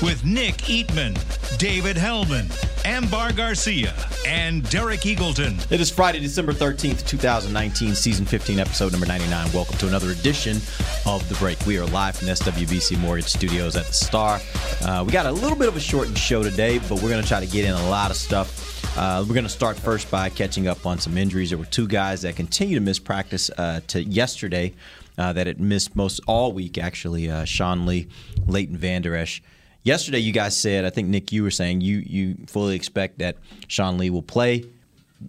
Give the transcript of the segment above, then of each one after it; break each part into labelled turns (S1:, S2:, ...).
S1: With Nick Eatman, David Helman, Ambar Garcia, and Derek Eagleton.
S2: It is Friday, December 13th, 2019, season 15, episode number 99. Welcome to another edition of The Break. We are live from SWBC Mortgage Studios at the Star. Uh, we got a little bit of a shortened show today, but we're going to try to get in a lot of stuff. Uh, we're going to start first by catching up on some injuries. There were two guys that continue to miss practice uh, to yesterday uh, that had missed most all week, actually. Uh, Sean Lee, Leighton Vander Esch. Yesterday, you guys said, I think, Nick, you were saying you, you fully expect that Sean Lee will play.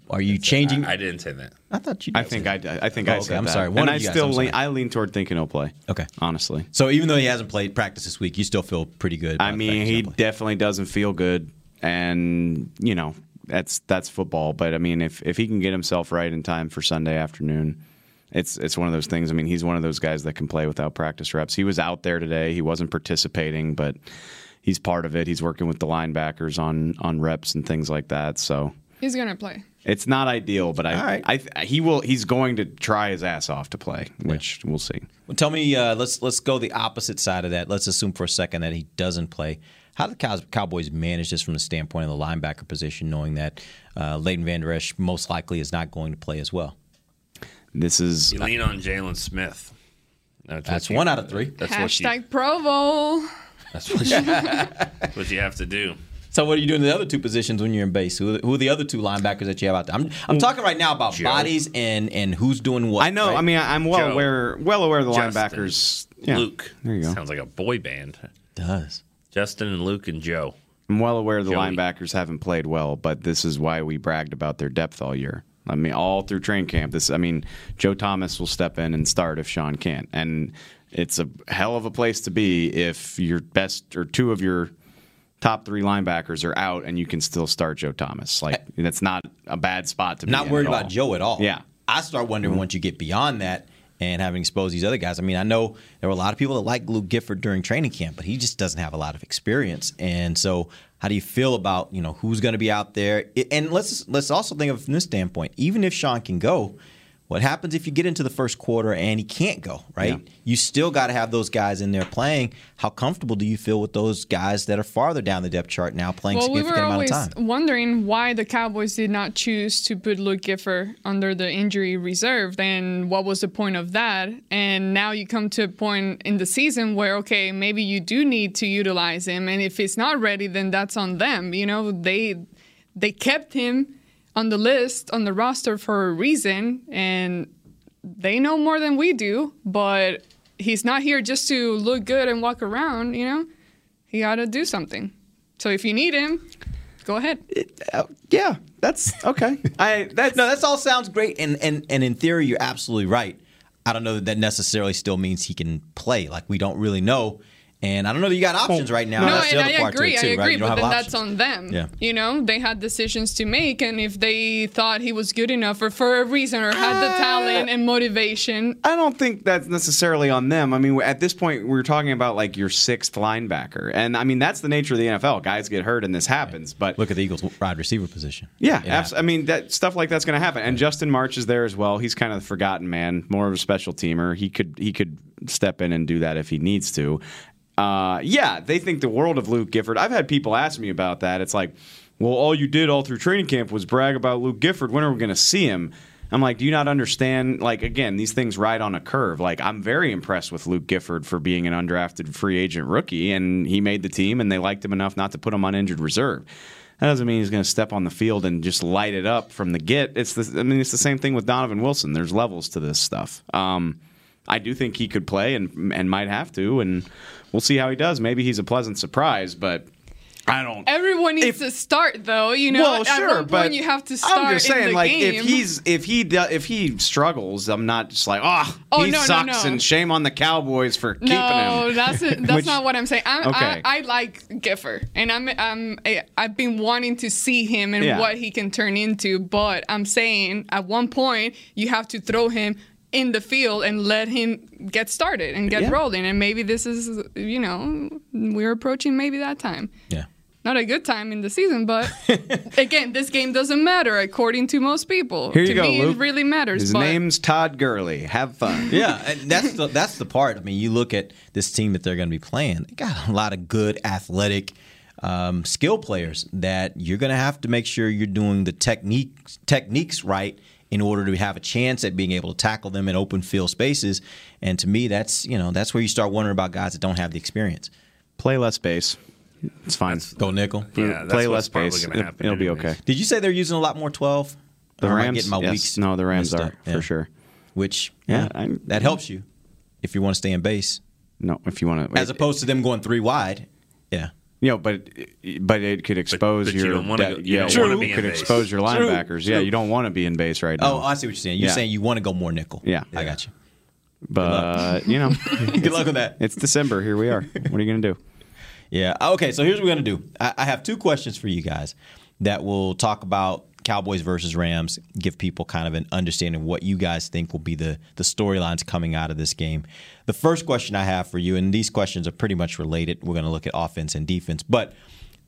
S2: Are you changing?
S3: I, I didn't say that.
S2: I thought you.
S4: I
S2: guys
S4: think
S2: said-
S4: I, I think
S2: Oh,
S4: I
S2: okay,
S4: said
S2: I'm
S4: that.
S2: sorry. One
S4: and
S2: of
S4: I
S2: you guys,
S4: still
S2: I'm
S4: lean, I lean toward thinking he'll play.
S2: Okay.
S4: honestly.
S2: So even though he hasn't played practice this week, you still feel pretty good.
S4: I
S2: about the
S4: mean, he
S2: he's gonna play.
S4: definitely doesn't feel good, and you know that's that's football. But I mean, if if he can get himself right in time for Sunday afternoon, it's it's one of those things. I mean, he's one of those guys that can play without practice reps. He was out there today. He wasn't participating, but he's part of it. He's working with the linebackers on on reps and things like that. So
S5: He's gonna play.
S4: it's not ideal, but I,
S2: All right.
S4: I th- he will. He's going to try his ass off to play, which we'll see.
S2: Well, tell me, uh, let's let's go the opposite side of that. Let's assume for a second that he doesn't play. How do the Cowboys manage this from the standpoint of the linebacker position, knowing that uh, Leighton Vander Esch most likely is not going to play as well?
S4: This is
S3: You lean on Jaylon Smith. what
S2: That's one out of three.
S3: That's what you,
S5: Hashtag Provo.
S3: That's what you, that's what you have to do.
S2: So what are you doing in the other two positions when you're in base? Who, who are the other two linebackers that you have out there? I'm, I'm talking right now about
S3: Joe.
S2: bodies and and who's doing what.
S4: I know.
S2: right?
S4: I mean, I- I'm well
S3: Joe,
S4: aware, well aware of the
S3: Justin,
S4: linebackers. Yeah,
S3: Luke.
S4: There you go.
S3: Sounds like a boy band.
S2: it does.
S3: Justin and Luke and Joe.
S4: I'm well aware the
S3: Joey.
S4: linebackers haven't played well, but this is why we bragged about their depth all year. I mean, all through train camp. This, I mean, Joe Thomas will step in and start if Sean can't, and it's a hell of a place to be if your best or two of your top three linebackers are out and you can still start Joe Thomas. Like that's not a bad spot to be.
S2: Not worried
S4: at
S2: about
S4: all.
S2: Joe at all.
S4: Yeah.
S2: I start wondering mm-hmm. once you get beyond that and having exposed these other guys. I mean, I know there were a lot of people that liked Luke Gifford during training camp, but he just doesn't have a lot of experience. And so, how do you feel about you know who's going to be out there? And let's let's also think of from this standpoint. Even if Sean can go, what happens if you get into the first quarter and he can't go? Right?
S4: Yeah.
S2: You still got to have those guys in there playing. How comfortable do you feel with those guys that are farther down the depth chart now playing
S5: Well, we
S2: significant
S5: were
S2: amount
S5: always
S2: of time?
S5: wondering why the Cowboys did not choose to put Luke Gifford under the injury reserve, and what was the point of that? And now you come to a point in the season where, okay, maybe you do need to utilize him, and if he's not ready, then that's on them. You know, they they kept him on the list on the roster for a reason, and they know more than we do, but he's not here just to look good and walk around, you know? He got to do something. So if you need him, go ahead.
S4: Uh, yeah, that's okay. I that's
S2: No, that all sounds great, and and and in theory, you're absolutely right. I don't know that that necessarily still means he can play. Like we don't really know, and I don't know that you got options oh. right now.
S5: No,
S2: That's the
S5: and
S2: other
S5: I
S2: part
S5: agree.
S2: too,
S5: I
S2: right?
S5: agree,
S2: You don't
S5: but
S2: have
S5: then that's
S2: options.
S5: on them.
S2: Yeah.
S5: You know, they had decisions to make, and if they thought he was good enough or for a reason or had the ah. talent and motivation,
S4: I don't think that's necessarily on them. I mean, at this point, we're talking about like your sixth linebacker, and I mean that's the nature of the NFL. Guys get hurt, and this happens. But
S2: Look at the Eagles' wide receiver position.
S4: yeah,
S2: Yeah.
S4: abs- I mean that stuff like that's going to happen. And Justin March is there as well. He's kind of the forgotten man, more of a special teamer. He could he could step in and do that if he needs to. Uh, yeah, they think the world of Luke Gifford. I've had people ask me about that. It's like, well, all you did all through training camp was brag about Luke Gifford. When are we going to see him? I'm like, do you not understand? Like, again, these things ride on a curve. Like, I'm very impressed with Luke Gifford for being an undrafted free agent rookie, and he made the team, and they liked him enough not to put him on injured reserve. That doesn't mean he's going to step on the field and just light it up from the get. It's the, I mean, it's the same thing with Donovan Wilson. There's levels to this stuff. Um, I do think he could play and and might have to, and we'll see how he does. Maybe he's a pleasant surprise, but I don't.
S5: Everyone needs
S4: If-
S5: to start though, you know.
S4: well,
S5: At
S4: sure,
S5: one
S4: but
S5: point you have to start
S4: I'm just
S5: in
S4: saying,
S5: the
S4: like,
S5: game.
S4: if he's if he if he struggles, I'm not just like, oh,
S5: Oh,
S4: he
S5: no, no,
S4: sucks,
S5: no.
S4: and shame on the Cowboys for keeping him.
S5: no, that's it. That's
S4: Which-
S5: not what I'm saying. I'm,
S4: Okay.
S5: I, I like Giffer, and I'm I'm I- I've been wanting to see him and
S4: Yeah.
S5: what he can turn into. But I'm saying at one point you have to throw him in the field and let him get started and get
S4: Yeah.
S5: rolling. And maybe this is you know we're approaching maybe that time.
S2: Yeah.
S5: Not a good time in the season, but again, this game doesn't matter according to most people.
S4: Here you
S5: to
S4: go,
S5: me,
S4: Luke.
S5: it really matters.
S4: His
S5: but
S4: name's Todd Gurley. Have fun.
S2: Yeah, and that's the that's the part. I mean, you look at this team that they're going to be playing. They got a lot of good athletic, um, skill players that you're going to have to make sure you're doing the techniques techniques right in order to have a chance at being able to tackle them in open field spaces. And to me, that's you know that's where you start wondering about guys that don't have the experience.
S4: Play less base. It's fine.
S2: Go nickel.
S3: Yeah, that's
S4: Play less
S3: probably
S4: base.
S3: gonna
S4: It,
S3: happen
S4: it'll be okay.
S2: Did you say they're using a lot more twelve?
S4: The
S2: Or
S4: Rams.
S2: getting my
S4: yes.
S2: weeks
S4: No, the Rams are
S2: up?
S4: for
S2: Yeah.
S4: sure.
S2: Which
S4: Yeah,
S2: yeah,
S4: I'm-
S2: that helps you if you want to stay in base,
S4: No, if you want to.
S2: as opposed to them going three wide. Yeah.
S4: You know, but but it could expose
S3: but you
S4: your
S3: don't wanna
S4: de-
S3: go- you
S4: yeah,
S3: don't
S4: it
S3: be in
S4: could
S3: base.
S4: expose your
S2: True,
S4: linebackers. Yeah, you don't want to be in base right now.
S2: Oh, I see what you're saying. You're
S4: Yeah.
S2: saying you want to go more nickel.
S4: Yeah.
S2: I got you.
S4: but you know,
S2: Good luck with that.
S4: it's December. Here we are. What are you gonna do?
S2: Yeah. Okay. So here's what we're gonna do. I, I have two questions for you guys that will talk about Cowboys versus Rams. Give people kind of an understanding of what you guys think will be the the storylines coming out of this game. The first question I have for you, and these questions are pretty much related. We're gonna look at offense and defense, but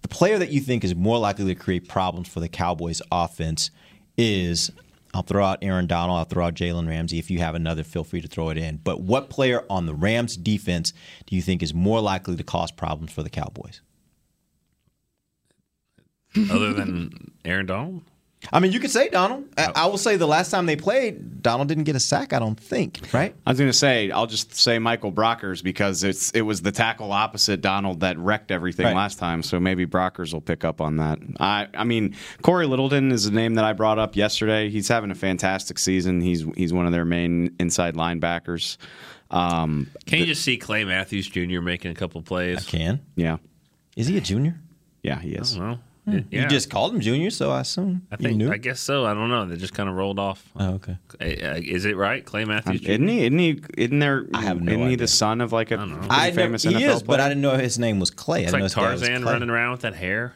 S2: the player that you think is more likely to create problems for the Cowboys offense is. I'll throw out Aaron Donald. I'll throw out Jalen Ramsey. If you have another, feel free to throw it in. But what player on the Rams defense do you think is more likely to cause problems for the Cowboys?
S3: Other than Aaron Donald?
S2: I mean, you could say Donald. I, I will say the last time they played, Donald didn't get a sack. I don't think. Right?
S4: I was gonna say I'll just say Michael Brockers because it's it was the tackle opposite Donald that wrecked everything
S2: Right.
S4: last time. So maybe Brockers will pick up on that. I I mean Cory Littleton is a name that I brought up yesterday. He's having a fantastic season. He's he's one of their main inside linebackers. Um,
S3: Can you just see Clay Matthews Jr. making a couple plays?
S2: I can.
S4: yeah,
S2: Is he a junior?
S4: yeah, he is.
S3: Well,
S2: You just called him junior, so I assume
S3: I
S2: you
S3: think
S2: knew.
S3: I guess so. I don't know. They just kind of rolled off.
S2: oh, okay.
S3: Uh, Is it right, Clay Matthews? Jr.?
S4: Isn't he? Isn't he? Isn't there?
S2: I have no
S4: isn't he
S2: idea.
S4: the son of like a
S3: don't know.
S4: pretty
S2: I never,
S4: famous
S2: he
S4: NFL
S2: is,
S4: player?
S2: but I didn't know his name was Clay.
S3: It's
S2: I didn't
S3: like
S2: know his dad was
S3: Tarzan
S2: Clay.
S3: running around with that hair.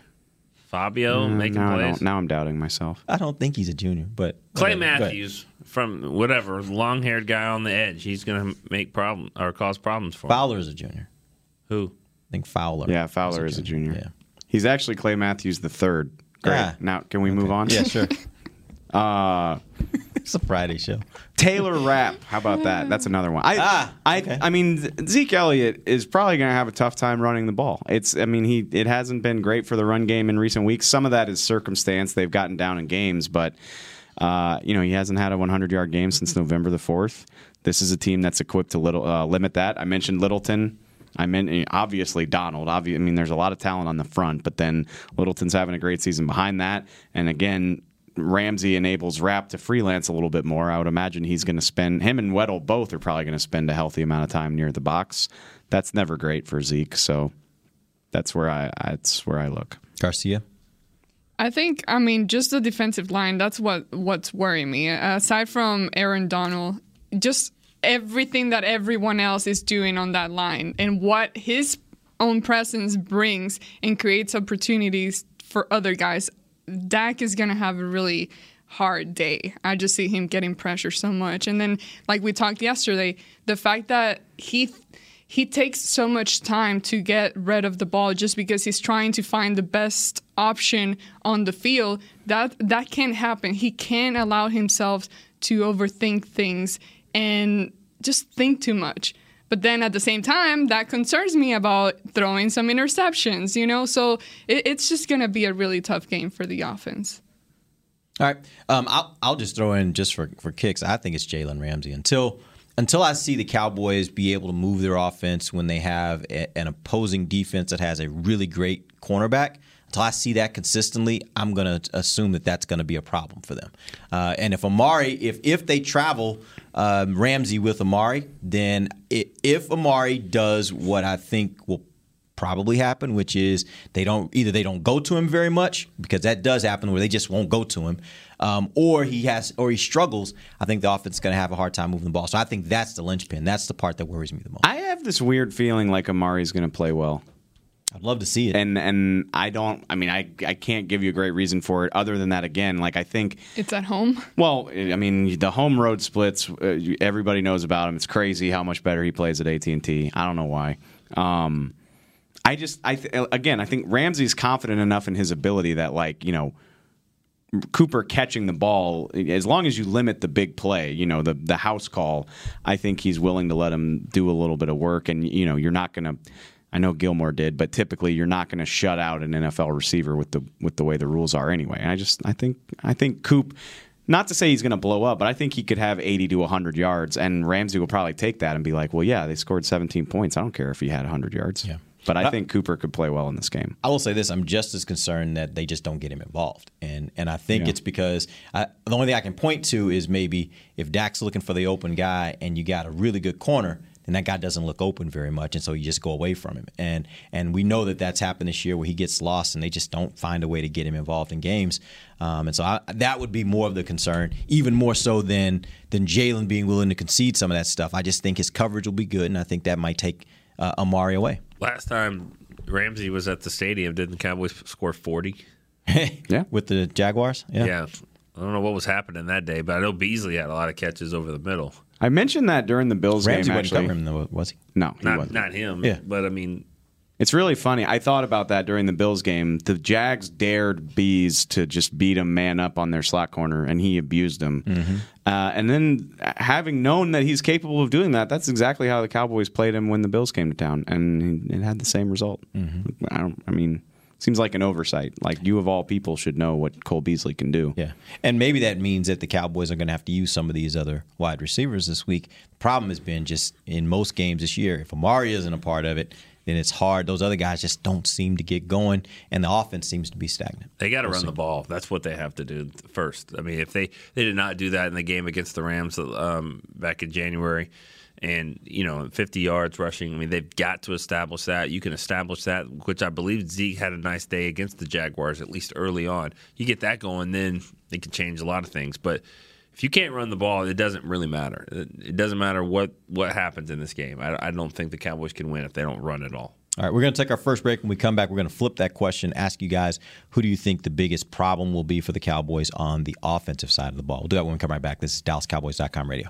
S3: Fabio mm, making
S4: now, I
S3: plays.
S4: don't, now I'm doubting myself.
S2: I don't think he's a junior, but
S3: Clay
S2: whatever. Go ahead.
S3: Matthews from whatever long haired guy on the edge. He's going to make problem or cause problems for him.
S2: Fowler is a junior.
S3: Who?
S2: I think Fowler.
S4: Yeah, Fowler is a junior.
S2: Yeah.
S4: He's actually Clay Matthews the third. Great.
S2: Ah.
S4: Now can we move on?
S2: Yeah, sure.
S4: Uh,
S2: it's a Friday show.
S4: Taylor Rapp. How about that? That's another one. I,
S2: Ah,
S4: I,
S2: okay.
S4: I mean, Zeke Elliott is probably going to have a tough time running the ball. It's, I mean, he it hasn't been great for the run game in recent weeks. Some of that is circumstance. They've gotten down in games, but uh, you know, he hasn't had a 100 yard game since November the fourth. This is a team that's equipped to little uh, limit that. I mentioned Littleton. I mean, eh, obviously Donald. Obvi- I mean, there's a lot of talent on the front, but then Littleton's having a great season behind that. And again, Ramsey enables Rapp to freelance a little bit more. I would imagine he's going to spend him and Weddle both are probably going to spend a healthy amount of time near the box. That's never great for Zeke. So that's where I that's where I look.
S2: Garcia.
S5: I think, I mean, just the defensive line. That's what what's worrying me. Aside from Aaron Donald, just everything that everyone else is doing on that line and what his own presence brings and creates opportunities for other guys. Dak is gonna have a really hard day. I just see him getting pressure so much, and then like we talked yesterday, the fact that he he takes so much time to get rid of the ball just because he's trying to find the best option on the field that that can't happen he can't allow himself to overthink things and just think too much but then at the same time that concerns me about throwing some interceptions you know so it, it's just going to be a really tough game for the offense
S2: All right. Um, I'll, I'll just throw in just for, for kicks. I think it's Jalen Ramsey until until I see the Cowboys be able to move their offense when they have a, an opposing defense that has a really great cornerback. Until I see that consistently, I'm going to assume that that's going to be a problem for them. Uh, and if Amari, if if they travel um, Ramsey with Amari, then i if Amari does what I think will probably happen, which is they don't either they don't go to him very much because that does happen where they just won't go to him, um, or he has or he struggles. I think the offense is going to have a hard time moving the ball. So I think that's the linchpin. That's the part that worries me the most.
S4: I have this weird feeling like Amari's going to play well.
S2: I'd love to see it.
S4: And and I don't. I mean, I I can't give you a great reason for it. Other than that, again, like I think.
S5: It's at home.
S4: Well, I mean, the home road splits. Uh, everybody knows about him. It's crazy how much better he plays at AT and T. I don't know why. Um, I just, I th- again, I think Ramsey's confident enough in his ability that, like, you know, Cooper catching the ball, as long as you limit the big play, you know, the the house call, I think he's willing to let him do a little bit of work. And you know, you're not going to. I know Gilmore did, but typically you're not going to shut out an NFL receiver with the with the way the rules are anyway. I just, I think, I think Coop. Not to say he's going to blow up, but I think he could have 80 to 100 yards, and Ramsey will probably take that and be like, "Well, yeah, they scored 17 points. I don't care if he had 100 yards."
S2: Yeah.
S4: But I uh, think Cooper could play well in this game.
S2: I will say this: I'm just as concerned that they just don't get him involved, and and I think
S4: Yeah.
S2: it's because I, the only thing I can point to is maybe if Dak's looking for the open guy, and you got a really good corner, then that guy doesn't look open very much, and so you just go away from him. And and we know that that's happened this year where he gets lost, and they just don't find a way to get him involved in games. Um, and so I, that would be more of the concern, even more so than than Jalen being willing to concede some of that stuff. I just think his coverage will be good, and I think that might take uh, Amari away.
S3: Last time Ramsey was at the stadium, didn't the Cowboys score 40?
S4: Yeah.
S2: with the Jaguars.
S3: Yeah. I don't know what was happening that day, but I know Beasley had a lot of catches over the middle.
S4: I mentioned that during the Bills
S2: Ramsey
S4: game.
S2: wasn't covering him though, was he?
S4: no, he
S3: Not
S4: wasn't.
S3: not him.
S2: Yeah.
S3: But I mean,
S4: It's really funny. I thought about that during the Bills game. The Jags dared Bees to just beat him man up on their slot corner, and he abused them. Uh, and then, having known that he's capable of doing that, that's exactly how the Cowboys played him when the Bills came to town, and it had the same result. I don't. I mean, seems like an oversight. Like you of all people should know what Cole Beasley can do.
S2: Yeah. And maybe that means that the Cowboys are going to have to use some of these other wide receivers this week. The problem has been just in most games this year, if Amari isn't a part of it, then it's hard. Those other guys just don't seem to get going, and the offense seems to be stagnant.
S3: They got to run the ball. That's what they have to do first. I mean, if they they did not do that in the game against the Rams um, back in January, and you know, 50 yards rushing. I mean, they've got to establish that. You can establish that, which I believe Zeke had a nice day against the Jaguars, at least early on. You get that going, then it can change a lot of things. But if you can't run the ball, it doesn't really matter. It doesn't matter what what happens in this game. I, I don't think the Cowboys can win if they don't run at all.
S2: All right, we're going to take our first break. When we come back, we're going to flip that question, ask you guys who do you think the biggest problem will be for the Cowboys on the offensive side of the ball. We'll do that when we come right back. This is DallasCowboys.com radio.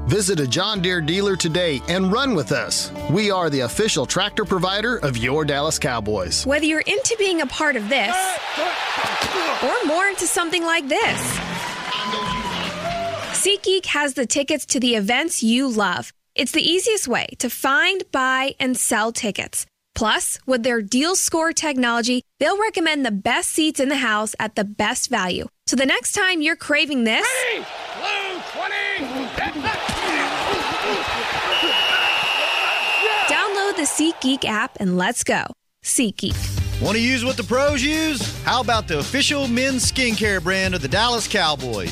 S6: Visit a John Deere dealer today and run with us. We are the official tractor provider of your Dallas Cowboys.
S7: Whether you're into being a part of this or more into something like this, SeatGeek has the tickets to the events you love. It's the easiest way to find, buy, and sell tickets. Plus, with their deal score technology, they'll recommend the best seats in the house at the best value. So the next time you're craving this, download the SeatGeek app and let's go. SeatGeek.
S8: Want to use what the pros use? How about the official men's skincare brand of the Dallas Cowboys,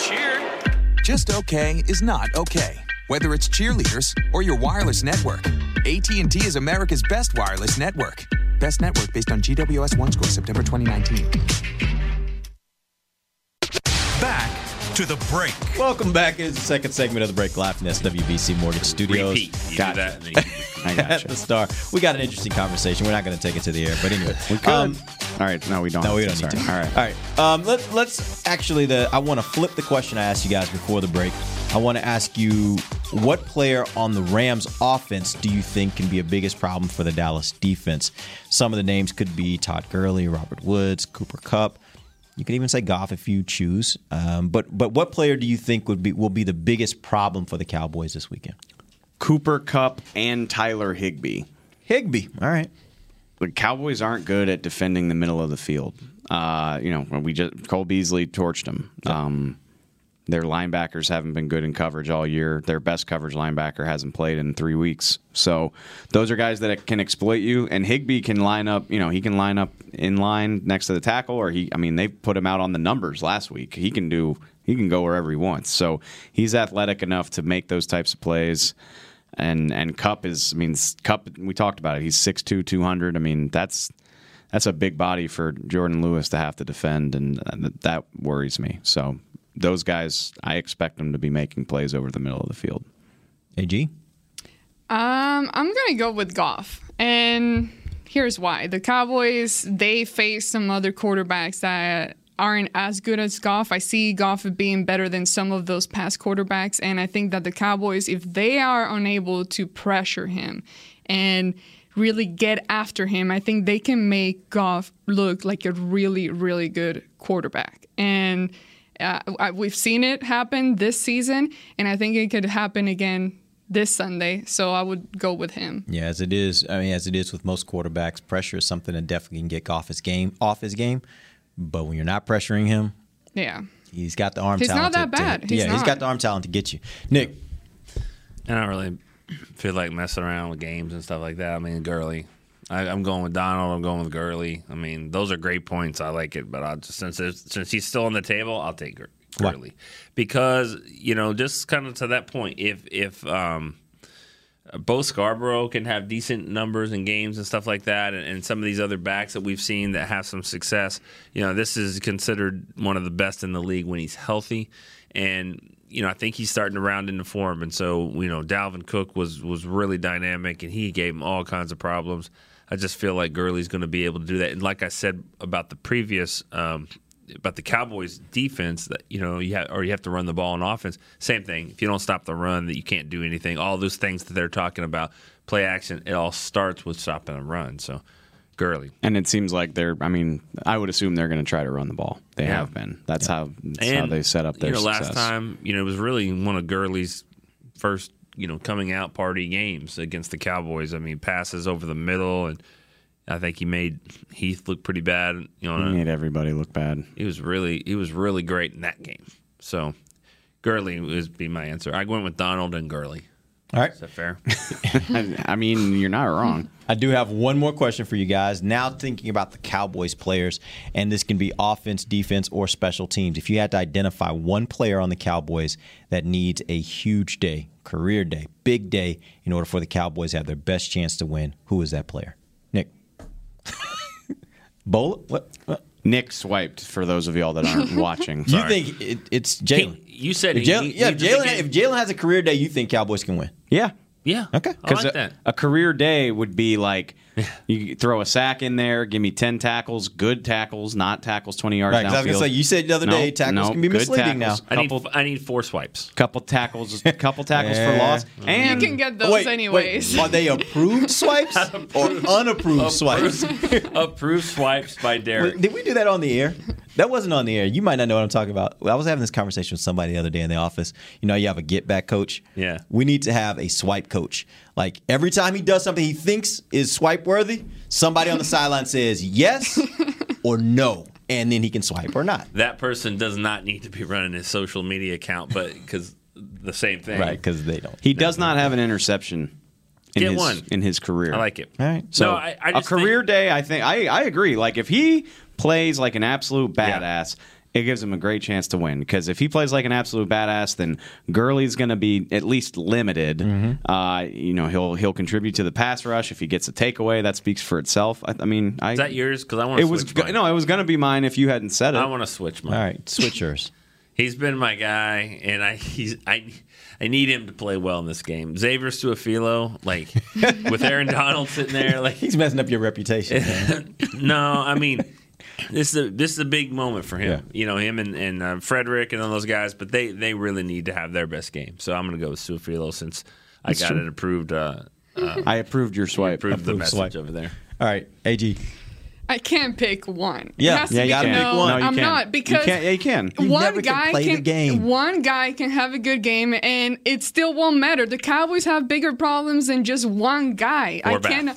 S9: if we play like we cheer.
S10: Just okay is not okay. Whether it's cheerleaders or your wireless network, AT&T is America's best wireless network. Best network based on GWS One score September 2019.
S1: Back to the break.
S2: Welcome back. It's the second segment of the break live from the SWBC Mortgage Studios.
S3: Repeat. You do
S2: Gotcha.
S3: that and then you
S4: I
S2: At
S4: gotcha.
S2: the star. We got an interesting conversation. We're not going to take it to the air, but anyway.
S4: We could.
S2: Um,
S4: All right. No, we don't.
S2: no, we don't need to.
S4: All right.
S2: All right. Um, let, let's actually. The I want to flip the question I asked you guys before the break. I want to ask you what player on the Rams offense do you think can be a biggest problem for the Dallas defense? Some of the names could be Todd Gurley, Robert Woods, Cooper Kupp. You can even say Goff if you choose. Um, but but what player do you think would be will be the biggest problem for the Cowboys this weekend?
S4: Cooper Kupp and Tyler Higbee.
S2: Higby. All right.
S4: The Cowboys aren't good at defending the middle of the field. Uh, you know, we just Cole Beasley torched them. Um, their linebackers haven't been good in coverage all year. Their best coverage linebacker hasn't played in three weeks. So those are guys that can exploit you. And Higbee can line up. You know, he can line up in line next to the tackle, or he. I mean, they put him out on the numbers last week. He can do. He can go wherever he wants. So he's athletic enough to make those types of plays. And and Kupp is. I mean, Kupp. We talked about it. He's 6'2", 200. I mean, that's that's a big body for Jourdan Lewis to have to defend, and uh, that worries me. So those guys, I expect them to be making plays over the middle of the field.
S2: AG.
S5: Um, I'm gonna go with Goff, and here's why: the Cowboys they face some other quarterbacks that aren't as good as Goff. I see Goff being better than some of those past quarterbacks, and I think that the Cowboys, if they are unable to pressure him and really get after him, I think they can make Goff look like a really, really good quarterback. And uh, we've seen it happen this season, and I think it could happen again this Sunday. So I would go with him.
S2: Yeah, as it is. I mean, as it is with most quarterbacks, pressure is something that definitely can get off his game. Off his game, but when you're not pressuring him,
S5: Yeah.
S2: he's got the arm
S5: He's not
S2: talent.
S5: that
S2: to- to-
S5: bad. He's
S2: yeah, he's
S5: not.
S2: got the arm talent to get you. Nick,
S3: I don't really feel like messing around with games and stuff like that. I mean, Gurley. I, I'm going with Donald. I'm going with Gurley. I mean, those are great points. I like it, but I'll just since since he's still on the table, I'll take Gur-
S2: Why?
S3: Gurley because you know just kind of to that point. If if um, both Scarbrough can have decent numbers and games and stuff like that, and, and some of these other backs that we've seen that have some success, you know, this is considered one of the best in the league when he's healthy, and you know, I think he's starting to round into form, and so you know, Dalvin Cook was was really dynamic, and he gave him all kinds of problems. I just feel like Gurley's going to be able to do that, and like I said about the previous. Um, about the Cowboys defense that you know you have or you have to run the ball on offense. Same thing. If you don't stop the run, that you can't do anything. All those things that they're talking about, play action, it all starts with stopping a run. So, Gurley.
S4: And it seems like they're. I mean, I would assume they're going to try to run the ball. They
S3: Yeah.
S4: have been. That's how. That's how they set up their
S3: You know,
S4: success.
S3: last time, you know, it was really one of Gurley's first, you know, coming out party games against the Cowboys. I mean, passes over the middle, and I think he made Heath look pretty bad. You know,
S4: He made everybody look bad.
S3: he was really he was really great in that game. So Gurley would be my answer. I went with Donald and Gurley.
S2: All right.
S3: Is that fair?
S4: I, I mean, you're not wrong.
S2: I do have one more question for you guys. Now thinking about the Cowboys players, and this can be offense, defense, or special teams. If you had to identify one player on the Cowboys that needs a huge day, career day, big day, in order for the Cowboys to have their best chance to win, who is that player? Nick. What? what?
S4: Nick swiped for those of y'all that aren't watching.
S2: You think it, it's Jaylon?
S3: you said
S2: if Jaylon,
S3: he-
S2: yeah, if
S3: he's Jaylon,
S2: if Jaylon has a career day, you think Cowboys can win?
S4: Yeah.
S3: Yeah.
S2: Okay.
S3: I like
S4: a,
S3: that.
S4: a career day would be like you throw a sack in there, give me ten tackles, good tackles, not tackles twenty yards
S2: Right, 'cause I was gonna say, you said the other day
S4: Nope,
S2: tackles
S4: nope,
S2: can be misleading
S4: tackles,
S3: I need I need four swipes.
S4: couple tackles, a couple tackles for loss, and
S5: you can get those
S2: Wait,
S5: anyways.
S2: wait, are they approved swipes or unapproved swipes?
S3: Approved swipes by Derek.
S2: Wait, Did we do that on the air? That wasn't on the air. You might not know what I'm talking about. I was having this conversation with somebody the other day in the office. You know, you have a get back coach.
S3: Yeah.
S2: We need to have a swipe coach. Like every time he does something he thinks is swipe worthy, somebody on the sideline says yes or no, and then he can swipe or not.
S3: That person does not need to be running his social media account, but because the same thing.
S2: Right, because they don't.
S4: he does not have an interception in
S3: Get
S4: his
S3: one.
S4: in his career.
S3: I like it.
S2: All right.
S4: So
S3: No, I- I
S4: a
S3: just
S4: career day, I think I, I agree. Like if he plays like an absolute badass, it gives him a great chance to win. Because if he plays like an absolute badass, then Gurley's going to be at least limited.
S3: Mm-hmm.
S4: Uh, you know, he'll he'll contribute to the pass rush if he gets a takeaway. That speaks for itself. I, I mean, I,
S3: Is that yours? Because I want
S4: it
S3: to
S4: was
S3: mine.
S4: no, it was going to be mine if you hadn't said it.
S3: I want to switch mine.
S2: All right, switch yours.
S3: He's been my guy, and I he's I I need him to play well in this game. Xavier Su'a-Filo, like with Aaron Donald sitting there, like
S2: he's messing up your reputation.
S3: no, I mean this is a this is a big moment for him.
S2: Yeah.
S3: You know him and and uh, Frederick and all those guys, but they they really need to have their best game. So I'm going to go with Su'a-Filo since I got
S4: true.
S3: it approved. Uh, uh,
S4: I approved your swipe.
S3: approved the message
S2: swipe.
S3: over there.
S2: All right, AG.
S5: I can't pick one.
S2: Yeah.
S5: it has to
S2: Yeah,
S5: be,
S2: you gotta
S5: no,
S2: pick one.
S4: No, you
S5: I'm
S4: can't.
S5: not
S4: You
S5: because
S4: can't- yeah, you can.
S2: You
S5: one
S2: never can
S5: guy
S2: play the game.
S5: one guy can have a good game and it still won't matter. The Cowboys have bigger problems than just one guy. I can't.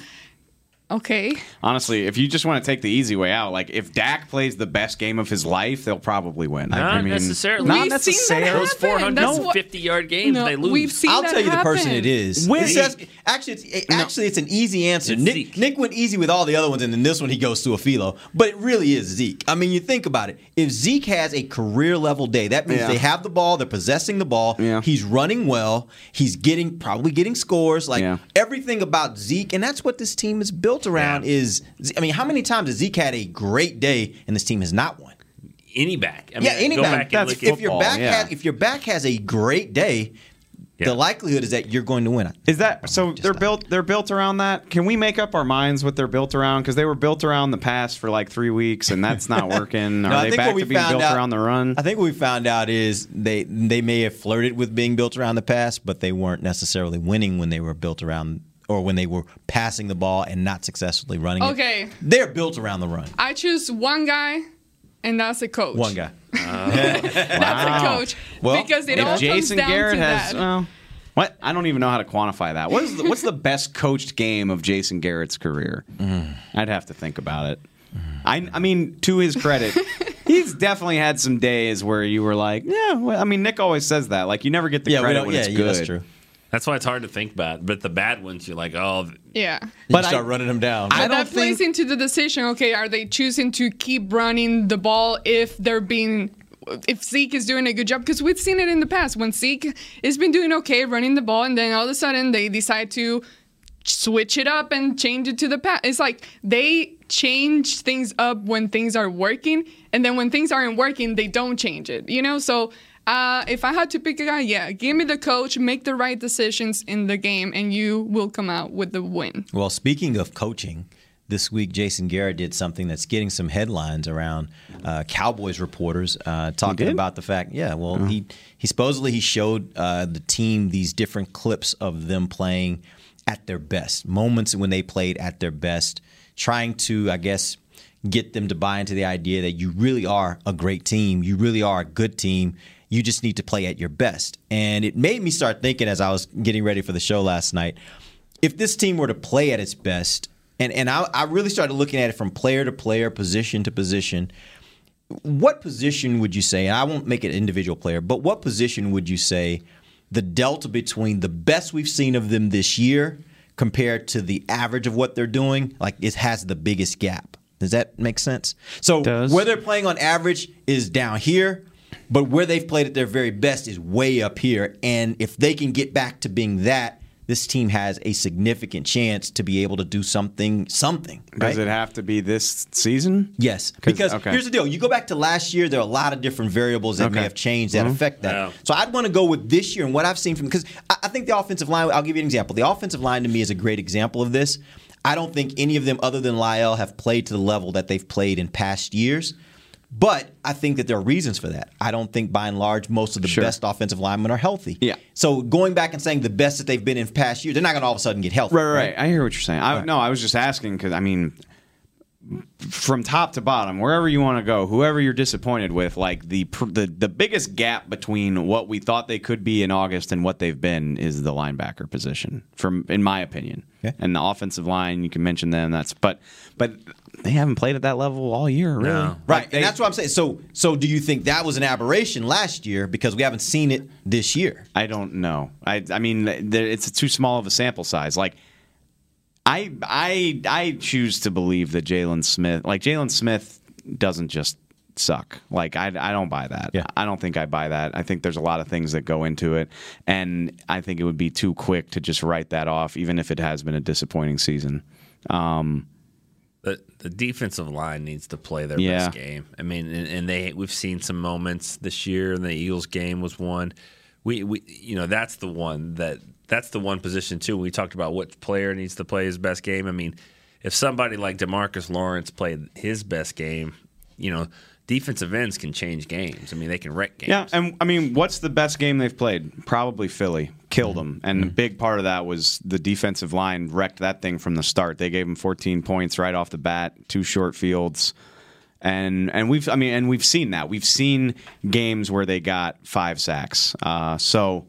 S5: Okay.
S4: Honestly, if you just want to take the easy way out, like if Dak plays the best game of his life, they'll probably win.
S3: Not necessarily.
S4: Not
S5: We've seen that
S4: necessarily.
S3: Those
S5: happen. That's what-
S3: 450 yard games,
S5: No,
S3: they lose.
S5: we've seen
S2: I'll
S5: that
S2: tell you the person it is.
S4: When-
S2: It says- actually, it's, it- actually, it's an easy answer. Nick,
S3: Zeke.
S2: Nick went easy with all the other ones, and then this one he goes to a philo. But it really is Zeke. I mean, you think about it. If Zeke has a career level day, that means
S4: Yeah.
S2: they have the ball, they're possessing the ball.
S4: Yeah.
S2: He's running well. He's getting probably getting scores. Like
S4: Yeah.
S2: everything about Zeke, and that's what this team is built around.
S3: Yeah.
S2: Is I mean, how many times has Zeke had a great day and this team has not won?
S3: any back. I mean,
S2: yeah, any
S3: go
S2: back.
S3: back and
S4: That's
S3: look
S2: if
S3: at
S2: your back
S4: yeah.
S2: has, if your back has a great day,
S3: Yeah.
S2: the likelihood is that you're going to win.
S4: Is that so? They're
S2: not.
S4: built. They're built around that. Can we make up our minds what they're built around? Because they were built around the pass for like three weeks, and that's not working. Are
S2: No, I
S4: they
S2: think
S4: back to being built
S2: out-
S4: around the run?
S2: I think what we found out is they they may have flirted with being built around the pass, but they weren't necessarily winning when they were built around or when they were passing the ball and not successfully running it.
S5: Okay.
S2: They're built around the run.
S5: I choose one guy, and that's a coach.
S2: One guy.
S5: That's a coach.
S2: Well,
S5: because it
S4: if
S5: all
S4: Jason
S5: comes down
S4: Garrett
S5: to
S4: has,
S5: that.
S4: well, what? I don't even know how to quantify that. What is the, what's the best coached game of Jason Garrett's career?
S2: Mm.
S4: I'd have to think about it. I, I mean, to his credit, he's definitely had some days where you were like, yeah. Well, I mean, Nick always says that. Like, you never get the
S2: Yeah,
S4: credit
S2: don't,
S4: when
S2: yeah,
S4: it's
S2: yeah, that's true.
S3: That's why it's hard to think about. But the bad ones, you're like, oh,
S5: yeah.
S2: You
S4: But
S2: start
S4: I-
S2: running them down.
S5: But
S4: I don't
S5: that plays
S4: think-
S5: into the decision. Okay, are they choosing to keep running the ball if they're being, if Zeke is doing a good job? Because we've seen it in the past when Zeke has been doing okay running the ball, and then all of a sudden they decide to switch it up and change it to the pass. It's like they change things up when things are working, and then when things aren't working, they don't change it. You know, so. Uh, if I had to pick a guy, yeah, give me the coach, make the right decisions in the game, and you will come out with the win.
S2: Well, speaking of coaching, this week Jason Garrett did something that's getting some headlines around uh, Cowboys reporters uh, talking about the fact. Yeah, well, he he supposedly he showed uh, the team these different clips of them playing at their best, moments when they played at their best, trying to, I guess, get them to buy into the idea that you really are a great team, you really are a good team. You just need to play at your best. And it made me start thinking as I was getting ready for the show last night if this team were to play at its best, and, and I, I really started looking at it from player to player, position to position, what position would you say, and I won't make it individual player, but what position would you say the delta between the best we've seen of them this year compared to the average of what they're doing, like it has the biggest gap? Does that make sense? So
S4: Does.
S2: where they're playing on average is down here, but where they've played at their very best is way up here. And if they can get back to being that, this team has a significant chance to be able to do something. Something.
S4: Does it have to be this season?
S2: Yes. because
S4: okay.
S2: here's the deal. You go back to last year, there are a lot of different variables that may have changed that
S4: Mhm.
S2: affect that.
S3: Yeah.
S2: So I'd want to go with this year and what I've seen from because I, I think the offensive line. I'll give you an example. The offensive line to me is a great example of this. I don't think any of them, other than La'el, have played to the level that they've played in past years. But I think that there are reasons for that. I don't think, by and large, most of the
S4: Sure.
S2: best offensive linemen are healthy.
S4: Yeah.
S2: So going back and saying the best that they've been in past years, they're not going to all of a sudden get healthy.
S4: Right, right, right. I hear what you're saying. I, No, I was just asking because I mean, from top to bottom, wherever you want to go, whoever you're disappointed with, like the the the biggest gap between what we thought they could be in August and what they've been is the linebacker position, from in my opinion.
S2: Okay.
S4: And the offensive line, you can mention them. That's but but they haven't played at that level all year, really.
S3: No.
S2: Right,
S4: Like, they-
S2: and that's what I'm saying. So, so do you think that was an aberration last year because we haven't seen it this year?
S4: I don't know. I I mean, it's too small of a sample size. Like, I I I choose to believe that Jaylon Smith, like Jaylon Smith, doesn't just suck. Like I I don't buy that.
S2: Yeah.
S4: I don't think I buy that. I think there's a lot of things that go into it, and I think it would be too quick to just write that off, even if it has been a disappointing season. Um,
S3: the the defensive line needs to play their
S4: Yeah.
S3: best game. I mean, and, and they we've seen some moments this year, and the Eagles game was one. We we you know that's the one that that's the one position too. We talked about what player needs to play his best game. I mean, if somebody like Demarcus Lawrence played his best game, you know, defensive ends can change games. I mean, they can wreck games.
S4: Yeah, and I mean, what's the best game they've played? Probably Philly. Killed them. And a big part of that was the defensive line wrecked that thing from the start. They gave them 14 points right off the bat, two short fields. And and we've I mean and we've seen that. We've seen games where they got five sacks. Uh, so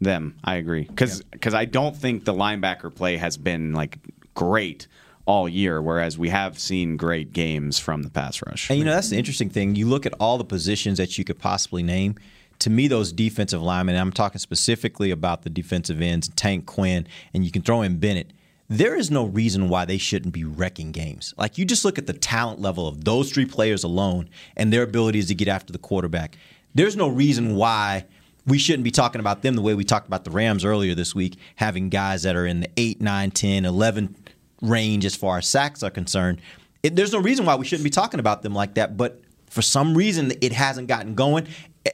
S4: them, I agree. because Cuz I don't think the linebacker play has been like great all year whereas we have seen great games from the pass rush.
S2: And you know that's the interesting thing. You look at all the positions that you could possibly name. To me, those defensive linemen, and I'm talking specifically about the defensive ends, Tank Quinn, and you can throw in Bennett. There is no reason why they shouldn't be wrecking games. Like you just look at the talent level of those three players alone and their abilities to get after the quarterback. There's no reason why we shouldn't be talking about them the way we talked about the Rams earlier this week, having guys that are in the 8, 9, 10, 11 range as far as sacks are concerned. It, there's no reason why we shouldn't be talking about them like that, but for some reason it hasn't gotten going.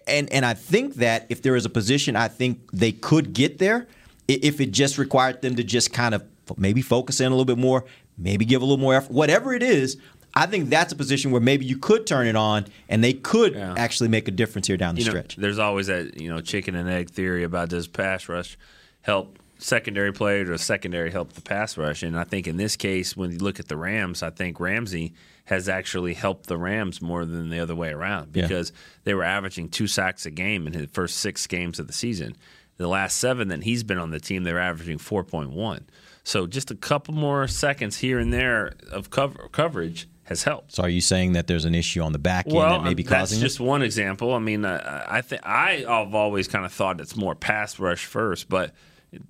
S2: And and I think that if there is a position I think they could get there, if it just required them to just kind of maybe focus in a little bit more, maybe give a little more effort, whatever it is. I think that's a position where maybe you could turn it on and they could actually make a difference here down the
S3: you know,
S2: stretch.
S3: There's always that you know chicken and egg theory about does pass rush help secondary play or secondary help the pass rush? And I think in this case, when you look at the Rams, I think Ramsey has actually helped the Rams more than the other way around
S2: Yeah.
S3: because they were averaging two sacks a game in his first six games of the season. The last seven that he's been on the team, they're averaging 4.1. So just a couple more seconds here and there of cover, coverage has helped.
S2: So are you saying that there's an issue on the back end that may be
S3: um, that's
S2: causing
S3: just
S2: it?
S3: one example. I mean, uh, I think I've always kind of thought it's more pass rush first, but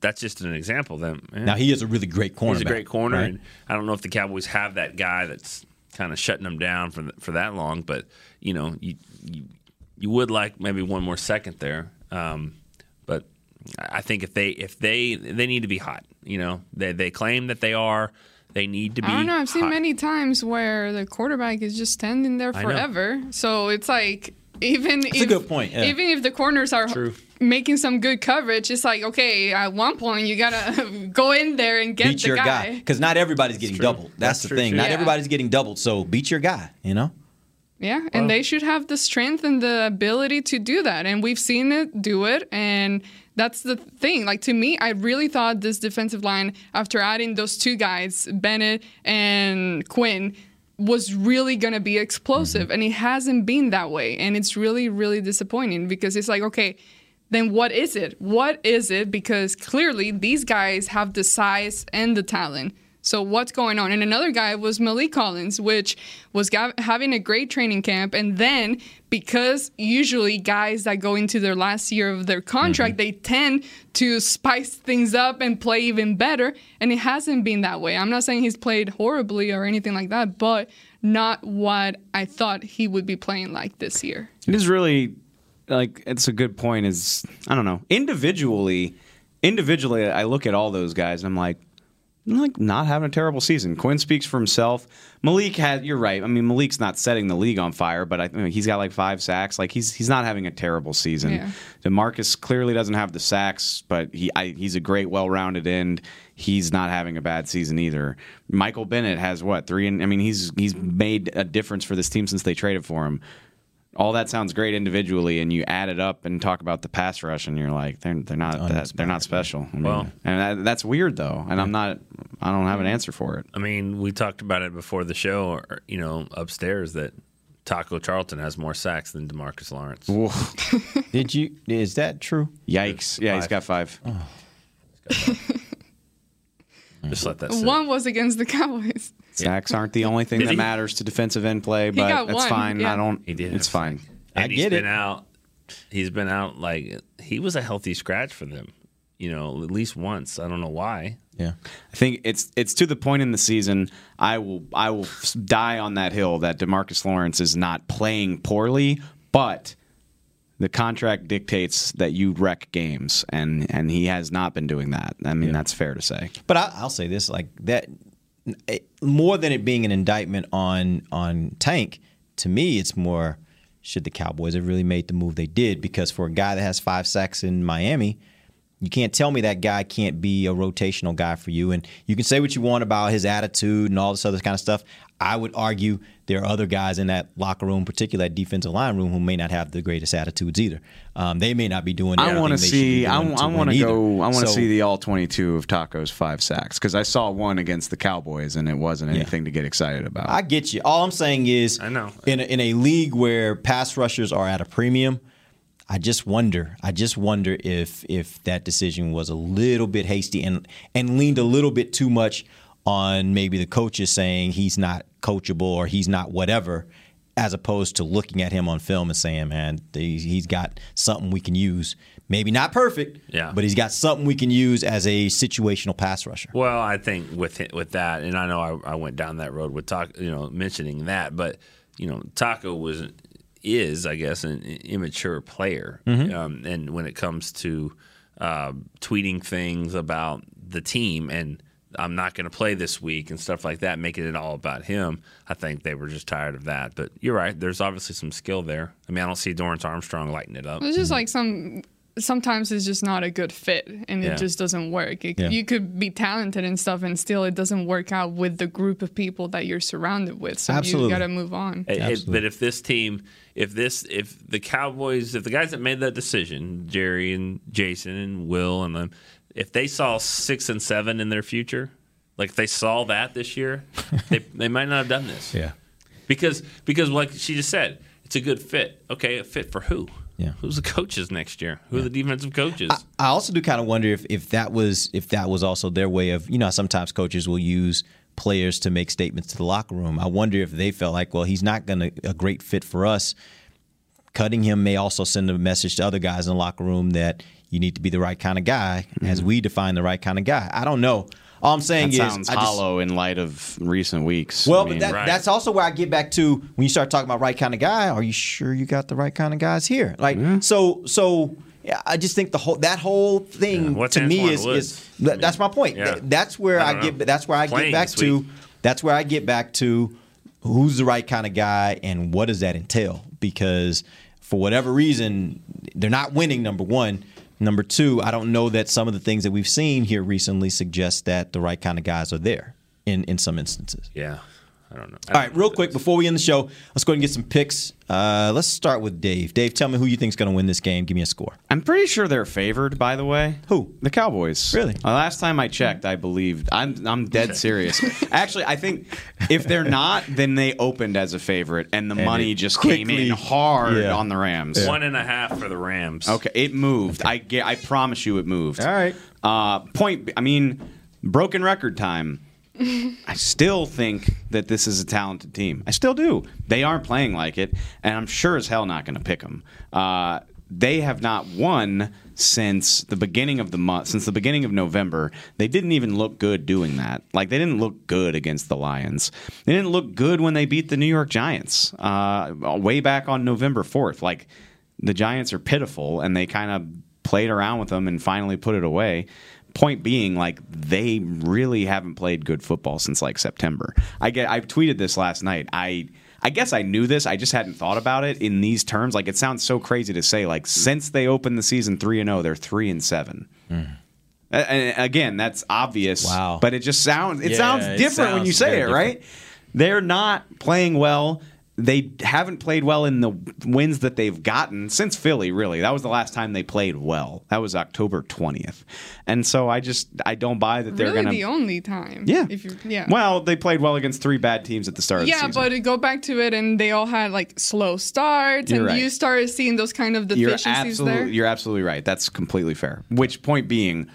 S3: that's just an example. Then eh.
S2: Now he is a really great corner.
S3: He's a great corner,
S2: right?
S3: and I don't know if the Cowboys have that guy that's kind of shutting them down for th- for that long. But you know, you you, you would like maybe one more second there. Um, but I think if they if they they need to be hot. You know, they they claim that they are. They need to be.
S5: I don't know. I've seen
S3: hot.
S5: many times where the quarterback is just standing there forever. So it's like even
S2: That's
S5: if
S2: a good point, yeah.
S5: even if the corners are
S3: True.
S5: making some good coverage, it's like okay, at one point you gotta go in there and get
S2: beat
S5: the
S2: your
S5: guy.
S2: guy because not everybody's getting
S3: true.
S2: doubled. That's,
S3: That's
S2: the
S3: true,
S2: thing.
S3: too.
S2: Not
S5: Yeah.
S2: everybody's getting doubled. So beat your guy. You know.
S5: Yeah, and they should have the strength and the ability to do that. And we've seen it do it. And that's the thing. Like, to me, I really thought this defensive line, after adding those two guys, Bennett and Quinn, was really going to be explosive. Mm-hmm. And it hasn't been that way. And it's really, really disappointing because it's like, okay, then what is it? What is it? Because clearly these guys have the size and the talent. So what's going on? And another guy was Maliek Collins, which was ga- having a great training camp, and then because usually guys that go into their last year of their contract, mm-hmm. they tend to spice things up and play even better, and it hasn't been that way. I'm not saying he's played horribly or anything like that, but not what I thought he would be playing like this year.
S4: It is really like it's a good point. Is I don't know individually, individually I look at all those guys and I'm like, like not having a terrible season. Quinn speaks for himself. Maliek had you're right. I mean Maliek's not setting the league on fire, but I, I mean, he's got like five sacks. Like he's he's not having a terrible season.
S5: Yeah.
S4: Demarcus clearly doesn't have the sacks, but he I, he's a great well-rounded end. He's not having a bad season either. Michael Bennett has what three? And I mean he's he's made a difference for this team since they traded for him all that sounds great individually, and you add it up and talk about the pass rush, and you're like, they're they're not oh, that, they're not special. I mean,
S3: Well-
S4: and that, that's weird though, and I'm not, I don't have an answer for it.
S3: I mean, we talked about it before the show, or, you know, upstairs that Taco Charlton has more sacks than Demarcus Lawrence.
S2: Did you? Is that true?
S4: Yikes! Yeah, he's got five. Oh.
S3: Just let that sit.
S5: One was against the Cowboys.
S4: Sacks aren't the only thing that
S3: he?
S4: matters to defensive end play,
S5: He
S4: but
S5: got
S4: that's
S5: one,
S4: fine.
S5: yeah.
S4: I don't.
S3: He did
S4: It's fine.
S3: And
S2: I
S3: he's
S2: get
S3: been
S2: it.
S3: out. He's been out like he was a healthy scratch for them. You know, at least once. I don't know why.
S2: Yeah.
S4: I think it's it's to the point in the season. I will I will die on that hill that Demarcus Lawrence is not playing poorly, but the contract dictates that you wreck games, and and he has not been doing that. I mean, that's fair to say.
S2: But I, I'll say this: like that, it- more than it being an indictment on on Tank, to me, it's more should the Cowboys have really made the move they did? Because for a guy that has five sacks in Miami, you can't tell me that guy can't be a rotational guy for you. And you can say what you want about his attitude and all this other kind of stuff. I would argue there are other guys in that locker room, particularly that defensive line room, who may not have the greatest attitudes either. Um, they may not be doing.
S4: I want to
S2: everything they should be
S4: see. I, I want to go. I want to
S2: So-
S4: see the all twenty-two of Taco's five sacks because I saw one against the Cowboys and it wasn't anything to get excited about.
S2: I get you. All I'm saying is, I know in a, in a league where pass rushers are at a premium, I just wonder. I just wonder if if that decision was a little bit hasty and and leaned a little bit too much on maybe the coaches saying he's not coachable or he's not whatever, as opposed to looking at him on film and saying, man, he's he's got something we can use. Maybe not perfect,
S3: Yeah.
S2: but he's got something we can use as a situational pass rusher.
S3: Well, I think with with that, and I know I, I went down that road with talk, you know, mentioning that, but you know, Taco was is I guess an immature player,
S2: Mhm.
S3: um, and when it comes to uh, tweeting things about the team and. I'm not going to play this week and stuff like that, making it all about him. I think they were just tired of that. But you're right. There's obviously some skill there. I mean, I don't see Dorance Armstrong lighting it up.
S5: It's just like some. Sometimes it's just not a good fit, and
S3: Yeah.
S5: it just doesn't work. It,
S3: Yeah.
S5: You could be talented and stuff, and still it doesn't work out with the group of people that you're surrounded with. So
S3: Absolutely.
S5: you got to move on.
S3: It- it- but if this team, if this, if the Cowboys, if the guys that made that decision, Jerry and Jason and Will and them, if they saw six and seven in their future, like if they saw that this year, they they might not have done this.
S2: Yeah.
S3: Because because like she just said, it's a good fit. Okay, a fit for who?
S2: Yeah.
S3: Who's the coaches next year? Who are the defensive coaches?
S2: I also do kind of wonder if, if that was if that was also their way of you know sometimes coaches will use players to make statements to the locker room. I wonder if they felt like well he's not going to a great fit for us. Cutting him may also send a message to other guys in the locker room that you need to be the right kind of guy as mm-hmm. we define the right kind of guy. I don't know. All I'm saying
S4: that
S2: is
S4: sounds
S2: I just-
S4: hollow in light of recent weeks.
S2: well,
S4: I mean-
S2: but that, that's also where I get back to when you start talking about right kind of guy. Are you sure you got the right kind of guys here? Like so, so yeah, I just think the whole that whole thing
S3: What's
S2: to me is,
S3: Woods?
S2: is that- that's my point.
S3: Yeah.
S2: Th- That's where
S3: I
S2: I, get. That's where I
S3: Playing
S2: get back to. That's where I get back to who's the right kind of guy and what does that entail? Because for whatever reason, they're not winning. Number one. Number two, I don't know that some of the things that we've seen here recently suggest that the right kind of guys are there in, in some instances.
S3: Yeah, I don't know.
S2: All right, real quick before we end the show, let's go ahead and get some picks. Uh, let's start with Dave. Dave, tell me who you think is going to win this game. Give me a score.
S4: I'm pretty sure they're favored. By the way,
S2: who?
S4: The Cowboys.
S2: Really?
S4: Uh, last time I checked, I believed. I'm I'm dead serious. Actually, I think if they're not, then they opened as a favorite, and the
S3: And
S4: money
S3: it
S4: just came in hard
S3: Yeah.
S4: on the Rams.
S3: One and a half for the Rams.
S4: Okay, it moved. I ge- I promise you, it moved. All
S2: right.
S4: Uh, point. I mean, broken record time. I still think that this is a talented team. I still do. They aren't playing like it, and I'm sure as hell not going to pick them. Uh, they have not won since the beginning of the month, since the beginning of November. They didn't even look good doing that. Like they didn't look good against the Lions. They didn't look good when they beat the New York Giants uh, way back on November 4th. Like the Giants are pitiful, and they kind of played around with them and finally put it away. Point being, like they really haven't played good football since like September. I get. I tweeted this last night. I. I guess I knew this. I just hadn't thought about it in these terms. Like it sounds so crazy to say. Like since they opened the season three and zero, they're three and seven. A- And again, that's obvious. Wow. But it just sounds it
S2: Yeah,
S4: sounds
S2: it
S4: different when you say it, right? They're not playing well. They haven't played well in the wins that they've gotten since Philly, really. That was the last time they played well. That was October 20th. And so I just I don't buy that they're
S5: really,
S4: going to the
S5: only time.
S4: Yeah.
S5: If you, yeah.
S4: Well, they played well against three bad teams at the start
S5: yeah,
S4: of the season.
S5: but go back to it, and they all had like slow starts,
S4: You're
S5: and
S4: right.
S5: you started seeing those kind of
S4: you're
S5: deficiencies there.
S4: you're absolutely right. That's completely fair. Which point being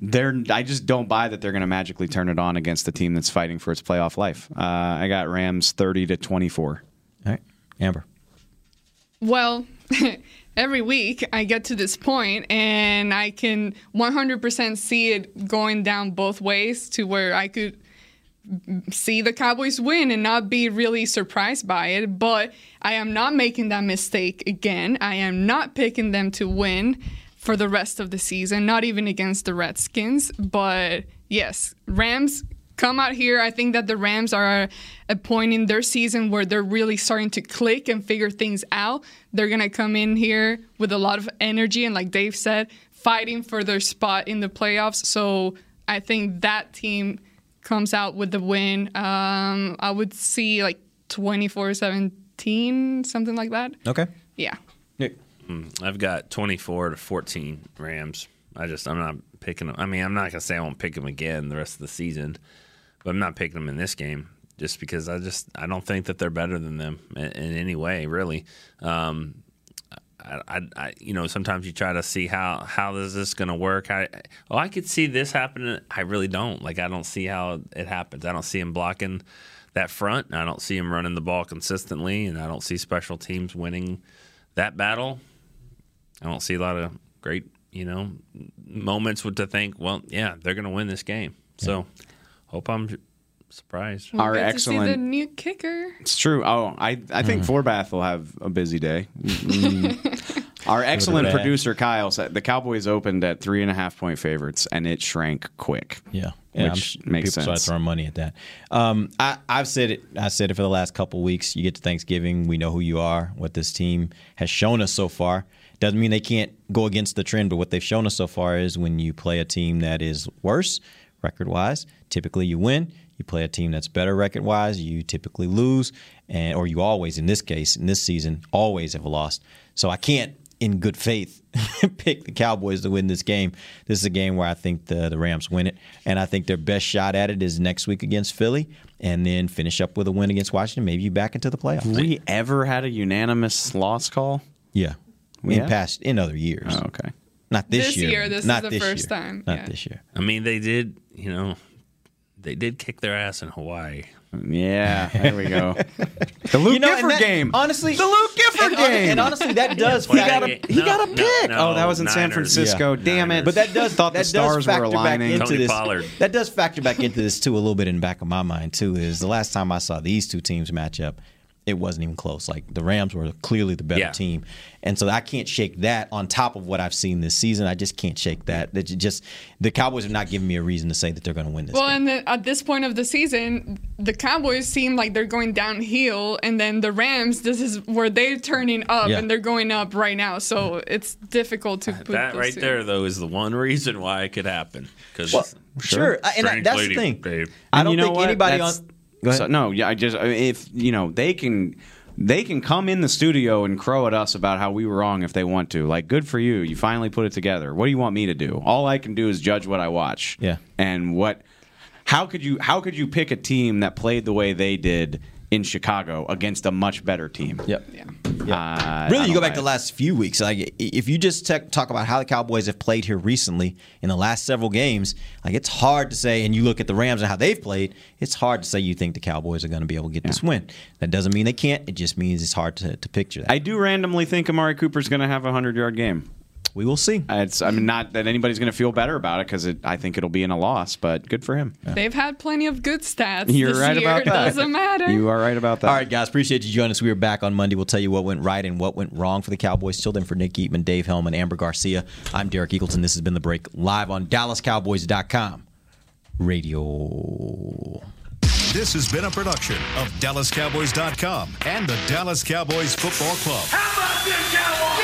S4: they're I just don't buy that they're going to magically turn it on against the team that's fighting for its playoff life. Uh, I got Rams 30 to 24.
S2: All right. Amber.
S5: Well, every week I get to this point and I can 100% see it going down both ways to where I could see the Cowboys win and not be really surprised by it. But I am not making that mistake again. I am not picking them to win for the rest of the season, not even against the Redskins. But yes, Rams come out here. I think that the Rams are a point in their season where they're really starting to click and figure things out. They're going to come in here with a lot of energy and, like Dave said, fighting for their spot in the playoffs. So I think that team comes out with the win. Um, I would see like 24 17, something like that.
S2: Okay.
S5: Yeah.
S3: Mm, I've got 24 to 14 Rams. I just I'm not picking them. I mean, I'm not gonna say I won't pick them again the rest of the season, but I'm not picking them in this game just because I just I don't think that they're better than them in, in any way, really. Um, I, I, I, you know, sometimes you try to see how how is this going to work. I, oh, I could see this happening. I really don't. Like, I don't see how it happens. I don't see him blocking that front. I don't see him running the ball consistently, and I don't see special teams winning that battle. I don't see a lot of great, you know, moments with to think, well, yeah, they're going to win this game. So, hope I'm surprised.
S5: We'll
S4: Our
S5: get to see the
S4: excellent-
S5: new kicker.
S4: It's true. Oh, I I think Forbath will have a busy day. Mm. Our excellent producer Kyle said the Cowboys opened at three and a half point favorites, and it shrank quick.
S2: Yeah, yeah I'm
S4: which
S2: sh-
S4: makes
S2: people
S4: sense.
S2: start throwing money at that. Um, I, I've said it. I said it for the last couple weeks. You get to Thanksgiving, we know who you are. What this team has shown us so far doesn't mean they can't go against the trend. But what they've shown us so far is when you play a team that is worse record wise, typically you win. You play a team that's better record wise, you typically lose, and or you always, in this case, in this season, always have lost. So I can't in good faith pick the Cowboys to win this game. This is a game where I think the the Rams win it, and I think their best shot at it is next week against Philly, and then finish up with a win against Washington. Maybe you back into the playoffs.
S4: Have we ever had a unanimous loss call?
S2: Yeah,
S4: We
S2: in
S4: have?
S2: past in other years.
S4: Oh, okay.
S2: Not this,
S5: This
S2: year.
S5: year, this is
S2: Not
S5: the
S2: this
S5: first
S2: year.
S5: time,
S2: Not
S5: yeah.
S2: this year.
S3: I mean, they did, you know, they did kick their ass in Hawaii.
S4: Yeah, there we go. The Luke
S2: You know, and
S4: Gifford
S2: that-
S4: game.
S2: honestly-
S4: the Luke Gifford
S2: And,
S4: game.
S2: and honestly, that does
S4: he got
S2: factor-
S4: a he got a
S3: No,
S4: pick.
S3: no,
S4: oh, that was in San Francisco.
S3: Yeah.
S4: Damn it!
S2: But that does
S4: thought
S2: that
S4: the stars were aligning.
S2: into
S3: Tony
S2: this.
S3: Pollard.
S2: That does factor back into this too a little bit in the back of my mind too. Is the last time I saw these two teams match up, it wasn't even close. Like the Rams were clearly the better
S3: Yeah.
S2: team, and so I can't shake that. On top of what I've seen this season, I just can't shake that. That just the Cowboys have not given me a reason to say that they're going to win this.
S5: Well,
S2: game.
S5: and then at this point of the season, the Cowboys seem like they're going downhill, and then the Rams, this is where they're turning up,
S2: Yeah.
S5: and they're going up right now. So it's difficult to uh, put
S3: That right
S5: two.
S3: there, though, is the one reason why it could happen. Because
S2: Well, sure, I- and I- that's the thing. Babe.
S4: I
S2: don't
S4: you know
S2: think
S4: what?
S2: anybody
S4: That's-
S2: on. Go ahead.
S4: So, no, yeah, I just if you know they can they can come in the studio and crow at us about how we were wrong if they want to. Like, good for you. You finally put it together. What do you want me to do? All I can do is judge what I watch.
S2: Yeah.
S4: And what how could you how could you pick a team that played the way they did in Chicago against a much better team?
S2: Yep.
S5: Yeah.
S4: Uh, I
S2: Really, you go back
S4: it.
S2: the last few weeks. Like, if you just talk about how the Cowboys have played here recently in the last several games, like it's hard to say. And you look at the Rams and how they've played, it's hard to say you think the Cowboys are going to be able to get this win. That doesn't mean they can't. It just means it's hard to, to picture that.
S4: I do randomly think Amari Cooper's going to have a hundred yard game.
S2: We will see.
S4: Uh, it's I mean not that anybody's going to feel better about it because I think it'll be in a loss, but good for him.
S5: They've had plenty of good stats.
S4: You're
S5: this
S4: right
S5: year.
S4: about
S5: It
S4: that.
S5: doesn't matter.
S4: You are right about that.
S2: All right, guys, appreciate you joining us. We are back on Monday. We'll tell you what went right and what went wrong for the Cowboys. Till then, for Nick Eatman, Dave Helman, Amber Garcia, I'm Derek Eagleton. This has been The Break live on DallasCowboys.com radio.
S1: This has been a production of DallasCowboys.com and the Dallas Cowboys Football Club.
S11: How about this, Cowboys?